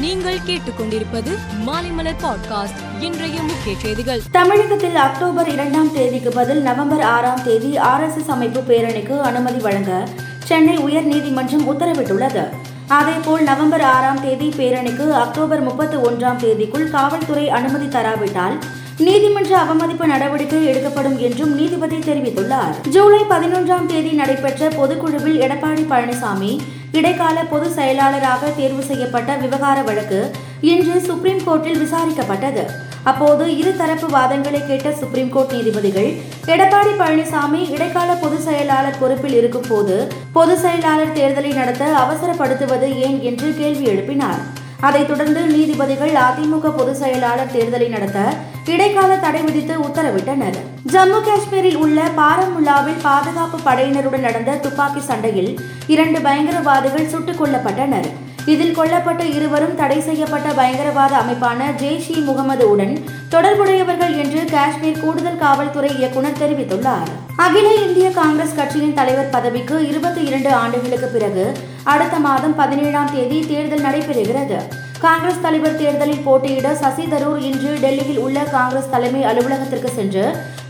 நீங்கள் கேட்டுக்கொண்டிருப்பது மாலைமலர் பாட்காஸ்ட். இன்றைய முக்கிய செய்திகள். தமிழகத்தில் அக்டோபர் இரண்டாம் தேதிக்கு பதில் நவம்பர் ஆறாம் தேதி ஆர்எஸ்எஸ் அமைப்பு பேரணிக்கு அனுமதி வழங்க சென்னை உயர்நீதிமன்றம் உத்தரவிட்டுள்ளது. அதேபோல் நவம்பர் ஆறாம் தேதி பேரணிக்கு அக்டோபர் முப்பத்தி ஒன்றாம் தேதிக்குள் காவல்துறை அனுமதி தராவிட்டால் நீதிமன்ற அவமதிப்பு நடவடிக்கை எடுக்கப்படும் என்றும் நீதிபதி தெரிவித்துள்ளார். ஜூலை பதினொன்றாம் தேதி நடைபெற்ற பொதுக்குழுவில் எடப்பாடி பழனிசாமி இடைக்கால பொதுச் செயலாளராக தேர்வு செய்யப்பட்ட விவகார வழக்கு இன்று சுப்ரீம் கோர்ட்டில் விசாரிக்கப்பட்டது. அப்போது இருதரப்பு வாதங்களை கேட்ட சுப்ரீம் கோர்ட் நீதிபதிகள் எடப்பாடி பழனிசாமி இடைக்கால பொதுச் செயலாளர் பொறுப்பில் இருக்கும் போது பொதுச் செயலாளர் தேர்தலை நடத்த அவசரப்படுத்துவது ஏன்? என்று கேள்வி எழுப்பினார். அதைத் தொடர்ந்து நீதிபதிகள் அதிமுக பொதுச் செயலாளர் தேர்தலை நடத்த இடைக்கால தடை விதித்து உத்தரவிட்டனர். ஜம்மு காஷ்மீரில் உள்ள பாரமுல்லாவில் பாதுகாப்பு படையினருடன் நடந்த துப்பாக்கி சண்டையில் இரண்டு பயங்கரவாதிகள் சுட்டுக் கொல்லப்பட்டனர். இதில் கொல்லப்பட்ட இருவரும் தடை செய்யப்பட்ட பயங்கரவாத அமைப்பான ஜெய்ஷ் இ முகமது உடன் தொடர்புடையவர்கள் என்று காஷ்மீர் கூடுதல் காவல்துறை இயக்குநர் தெரிவித்துள்ளார். அகில இந்திய காங்கிரஸ் கட்சியின் தலைவர் பதவிக்கு இருபத்தி இரண்டு ஆண்டுகளுக்கு பிறகு அடுத்த மாதம் பதினேழாம் தேதி தேர்தல் நடைபெறுகிறது. காங்கிரஸ் தலைவர் தேர்தலில் போட்டியிட சசி தரூர் இன்று டெல்லியில் உள்ள காங்கிரஸ் தலைமை அலுவலகத்திற்கு சென்று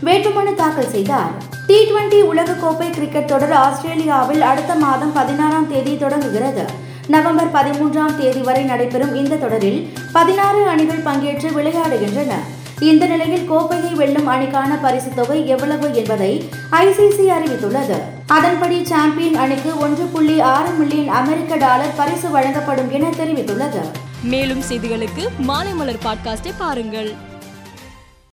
வேட்புமனு தாக்கல் செய்தார். டி டுவெண்டி உலகக்கோப்பை கிரிக்கெட் தொடர் ஆஸ்திரேலியாவில் அடுத்த மாதம் பதினாறாம் தேதி தொடங்குகிறது. நவம்பர் பதிமூன்றாம் தேதி வரை நடைபெறும் இந்த தொடரில் பதினாறு அணிகள் பங்கேற்று விளையாடுகின்றன. இந்த நிலையில் கோப்பையை வெல்லும் அணிக்கான பரிசு தொகை எவ்வளவு என்பதை ஐசிசி அறிவித்துள்ளது. அதன்படி சாம்பியன் அணிக்கு ஒன்று புள்ளி ஆறு மில்லியன் அமெரிக்க டாலர் பரிசு வழங்கப்படும் என தெரிவித்துள்ளது. மேலும் செய்திகளுக்கு மாலைமலர் பாட்காஸ்டை பாருங்கள்.